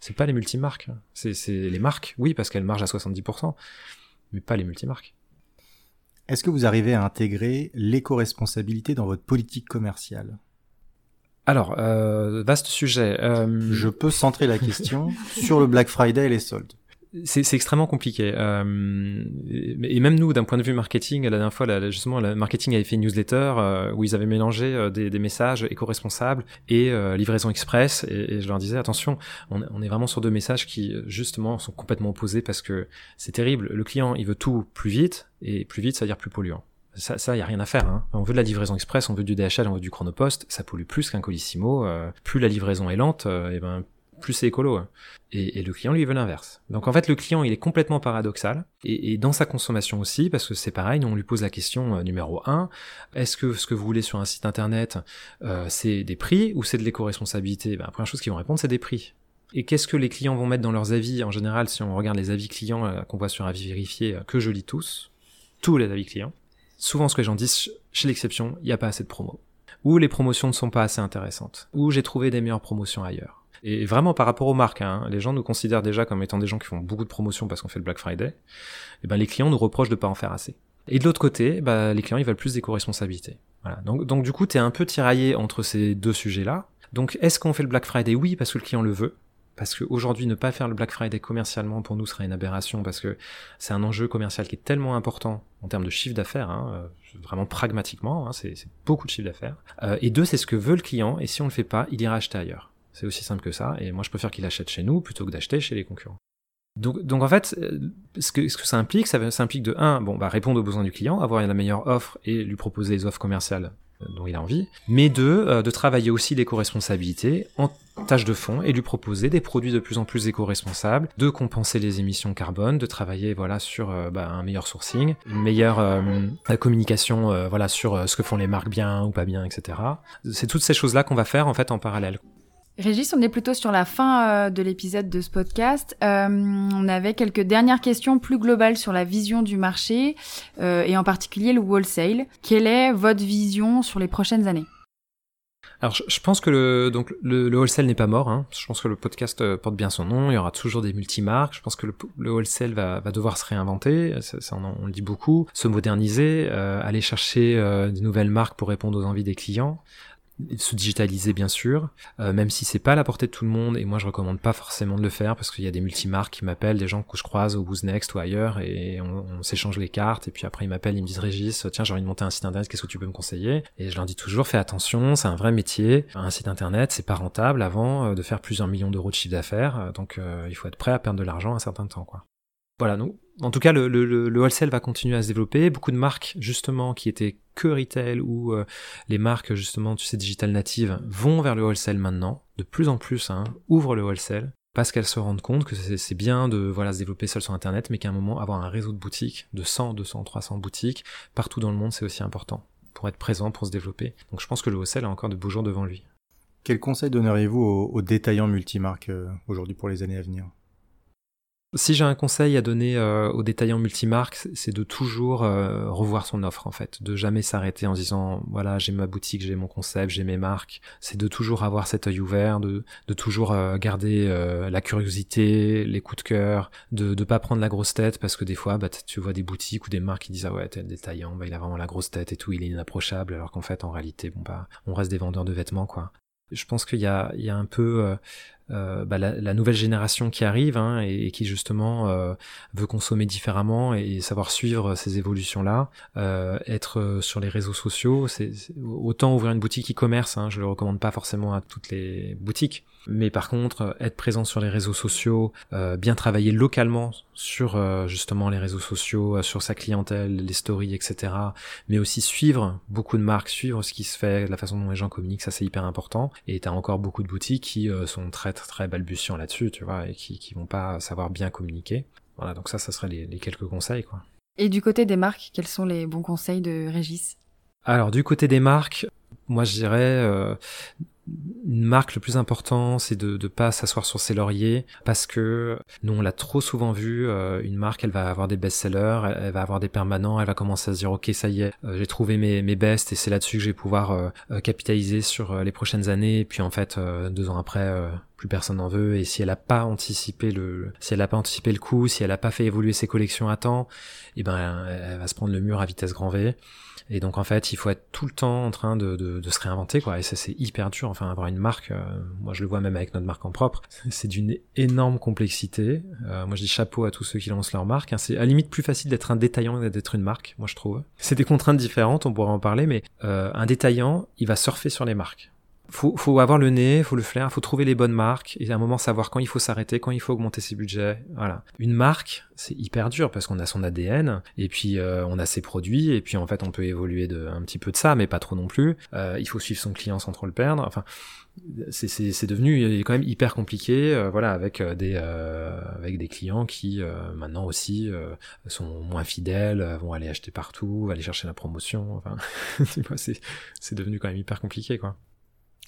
C'est pas les multimarques. C'est les marques, oui, parce qu'elles margent à 70%, mais pas les multimarques. Est-ce que vous arrivez à intégrer l'éco-responsabilité dans votre politique commerciale? Alors, vaste sujet. Je peux centrer la question sur le Black Friday et les soldes c'est extrêmement compliqué. Euh, et même nous, d'un point de vue marketing, la dernière fois, justement, le marketing avait fait une newsletter euh, où ils avaient mélangé euh, des, des, messages éco-responsables et euh, livraison express. Et, je leur disais, attention, on, on, est vraiment sur deux messages qui, justement, sont complètement opposés parce que c'est terrible. Le client, il veut tout plus vite, et plus vite, ça veut dire plus polluant. Ça, ça, y a rien à faire. Hein. On veut de la livraison express, on veut du DHL, on veut du chronopost. Ça pollue plus qu'un colissimo. Plus la livraison est lente, et ben plus c'est écolo. Hein. Et, le client, lui, veut l'inverse. Donc en fait, le client, il est complètement paradoxal. Et, dans sa consommation aussi, parce que c'est pareil, on lui pose la question euh, numéro un, est-ce que ce que vous voulez sur un site internet, euh, c'est des prix ou c'est de l'éco-responsabilité? Ben, La première chose qu'ils vont répondre, c'est des prix. Et qu'est-ce que les clients vont mettre dans leurs avis? En général, si on regarde les avis clients euh, qu'on voit sur avis vérifié, que je lis tous, tous les avis clients, souvent ce que les gens disent, chez l'exception, il n'y a pas assez de promos. Ou les promotions ne sont pas assez intéressantes. Ou j'ai trouvé des meilleures promotions ailleurs et vraiment par rapport aux marques, hein, les gens nous considèrent déjà comme étant des gens qui font beaucoup de promotions parce qu'on fait le Black Friday. Et ben les clients nous reprochent de pas en faire assez. Et de l'autre côté, bah, les clients ils veulent plus d'éco-responsabilité. Voilà. Donc, du coup, tu un peu tiraillé entre ces deux sujets-là. Donc est-ce qu'on fait le Black Friday? Oui, parce que le client le veut. Parce qu'aujourd'hui, ne pas faire le Black Friday commercialement pour nous serait une aberration parce que c'est un enjeu commercial qui est tellement important en termes de chiffre d'affaires, hein, euh, vraiment pragmatiquement, hein, c'est beaucoup de chiffre d'affaires. Euh, et deux, c'est ce que veut le client et si on le fait pas, il ira acheter ailleurs. C'est aussi simple que ça. Et moi, je préfère qu'il achète chez nous plutôt que d'acheter chez les concurrents. Donc, donc en fait, euh, ce que, ce ça implique, ça, implique de un, bon, bah, répondre aux besoins du client, avoir la meilleure offre et lui proposer les offres commerciales dont il a envie, mais deux, de travailler aussi l'éco-responsabilité en tâche de fond et lui proposer des produits de plus en plus éco-responsables, de compenser les émissions carbone, de travailler voilà sur bah, un meilleur sourcing, une meilleure communication voilà sur ce que font les marques bien ou pas bien, etc. C'est toutes ces choses là qu'on va faire en fait en parallèle. Régis, on est plutôt sur la fin euh, de l'épisode de ce podcast. Euh, on avait quelques dernières questions plus globales sur la vision du marché euh, et en particulier le wholesale. Quelle est votre vision sur les prochaines années? Alors, je, pense que le, donc, le, wholesale n'est pas mort. Hein. Je pense que le podcast porte bien son nom. Il y aura toujours des multimarques. Je pense que le, le wholesale va, devoir se réinventer. On, le dit beaucoup. Se moderniser, aller chercher des nouvelles marques pour répondre aux envies des clients se digitaliser bien sûr, euh, même si c'est pas à la portée de tout le monde et moi je recommande pas forcément de le faire parce qu'il y a des multimarques qui m'appellent, des gens que je croise au Boost Next ou ailleurs et on, s'échange les cartes et puis après ils m'appellent, ils me disent Régis, tiens j'ai envie de monter un site internet, qu'est-ce que tu peux me conseiller? Et je leur dis toujours fais attention, c'est un vrai métier, un site internet c'est pas rentable avant euh, de faire plusieurs millions d'euros de chiffre d'affaires, euh, donc il faut être prêt à perdre de l'argent un certain temps quoi. Voilà, nous, en tout cas, le, le, le, wholesale va continuer à se développer. Beaucoup de marques, justement, qui étaient que retail ou euh, les marques, justement, tu sais, digital natives vont vers le wholesale maintenant. De plus en plus, hein, ouvrent le wholesale parce qu'elles se rendent compte que c'est bien de voilà se développer seul sur internet mais qu'à un moment avoir un réseau de boutiques de 100 200 300 boutiques partout dans le monde c'est aussi important pour être présent pour se développer donc je pense que le wholesale a encore de beaux jours devant lui quel conseil donneriez-vous aux, détaillants multimarques euh, aujourd'hui pour les années à venir? Si j'ai un conseil à donner euh, aux détaillants multimarques, c'est de toujours euh, revoir son offre en fait, de jamais s'arrêter en disant voilà j'ai ma boutique, j'ai mon concept, j'ai mes marques. C'est de toujours avoir cet œil ouvert, de, de toujours euh, garder la curiosité, les coups de cœur, de ne pas prendre la grosse tête parce que des fois bah, tu vois des boutiques ou des marques qui disent ah ouais tel détaillant, bah, il a vraiment la grosse tête et tout, il est inapprochable alors qu'en fait en réalité bon bah on reste des vendeurs de vêtements quoi. Je pense qu'il y y a un peu euh, bah, la, nouvelle génération qui arrive hein, et, qui justement euh, veut consommer différemment et savoir suivre ces évolutions-là, euh, être sur les réseaux sociaux, c'est autant ouvrir une boutique e-commerce, hein, je le recommande pas forcément à toutes les boutiques, mais par contre, être présent sur les réseaux sociaux, euh, bien travailler localement sur euh, justement les réseaux sociaux, euh, sur sa clientèle, les stories, etc. Mais aussi suivre beaucoup de marques, suivre ce qui se fait, la façon dont les gens communiquent, ça c'est hyper important. Et t'as encore beaucoup de boutiques qui sont très très balbutiants là-dessus, tu vois, et qui, qui vont pas savoir bien communiquer. Voilà, donc ça, ça serait les, les quelques conseils, quoi. Et du côté des marques, quels sont les bons conseils de Régis? Alors du côté des marques, moi je dirais euh, marque le plus important c'est de ne pas s'asseoir sur ses lauriers parce que nous on l'a trop souvent vu euh, une marque elle va avoir des best-sellers elle, va avoir des permanents elle va commencer à se dire ok ça y est euh, j'ai trouvé mes, mes bests et c'est là-dessus que je vais pouvoir capitaliser sur les prochaines années. Puis en fait deux ans après plus personne n'en veut. Et si elle a pas anticipé le si elle a pas anticipé le coup si elle a pas fait évoluer ses collections à temps et eh ben elle va se prendre le mur à vitesse grand V et donc en fait, il faut être tout le temps en train de, se réinventer, quoi. Et ça, c'est hyper dur. Enfin, avoir une marque, euh, moi je le vois même avec notre marque en propre, c'est d'une énorme complexité. Euh, moi je dis chapeau à tous ceux qui lancent leur marque. Hein. C'est à la limite plus facile d'être un détaillant et d'être une marque, moi je trouve. C'est des contraintes différentes, on pourra en parler, mais euh, un détaillant, il va surfer sur les marques faut, faut avoir le nez, faut le flair, faut trouver les bonnes marques et à un moment savoir quand il faut s'arrêter, quand il faut augmenter ses budgets. Voilà. Une marque, c'est hyper dur parce qu'on a son ADN et puis euh, on a ses produits et puis en fait on peut évoluer de un petit peu de ça, mais pas trop non plus. Euh, il faut suivre son client sans trop le perdre. Enfin, c'est devenu quand même hyper compliqué, euh, voilà, avec des avec des clients qui maintenant aussi sont moins fidèles, vont aller acheter partout, aller chercher la promotion. Enfin, c'est devenu quand même hyper compliqué, quoi.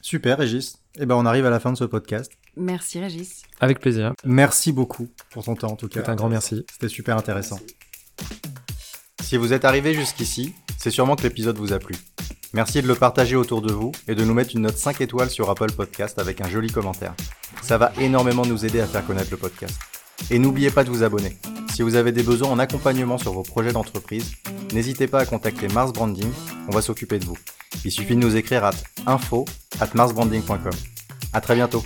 Super, Régis. Eh ben, on arrive à la fin de ce podcast. Merci, Régis. Avec plaisir. Merci beaucoup pour ton temps, en tout cas. un grand merci. C'était super intéressant. Si vous êtes arrivé jusqu'ici, c'est sûrement que l'épisode vous a plu. Merci de le partager autour de vous et de nous mettre une note 5 étoiles sur Apple Podcast avec un joli commentaire. Ça va énormément nous aider à faire connaître le podcast. Et n'oubliez pas de vous abonner. Si vous avez des besoins en accompagnement sur vos projets d'entreprise, n'hésitez pas à contacter Mars Branding, on va s'occuper de vous. Il suffit de nous écrire à info at marsbranding.com. À très bientôt.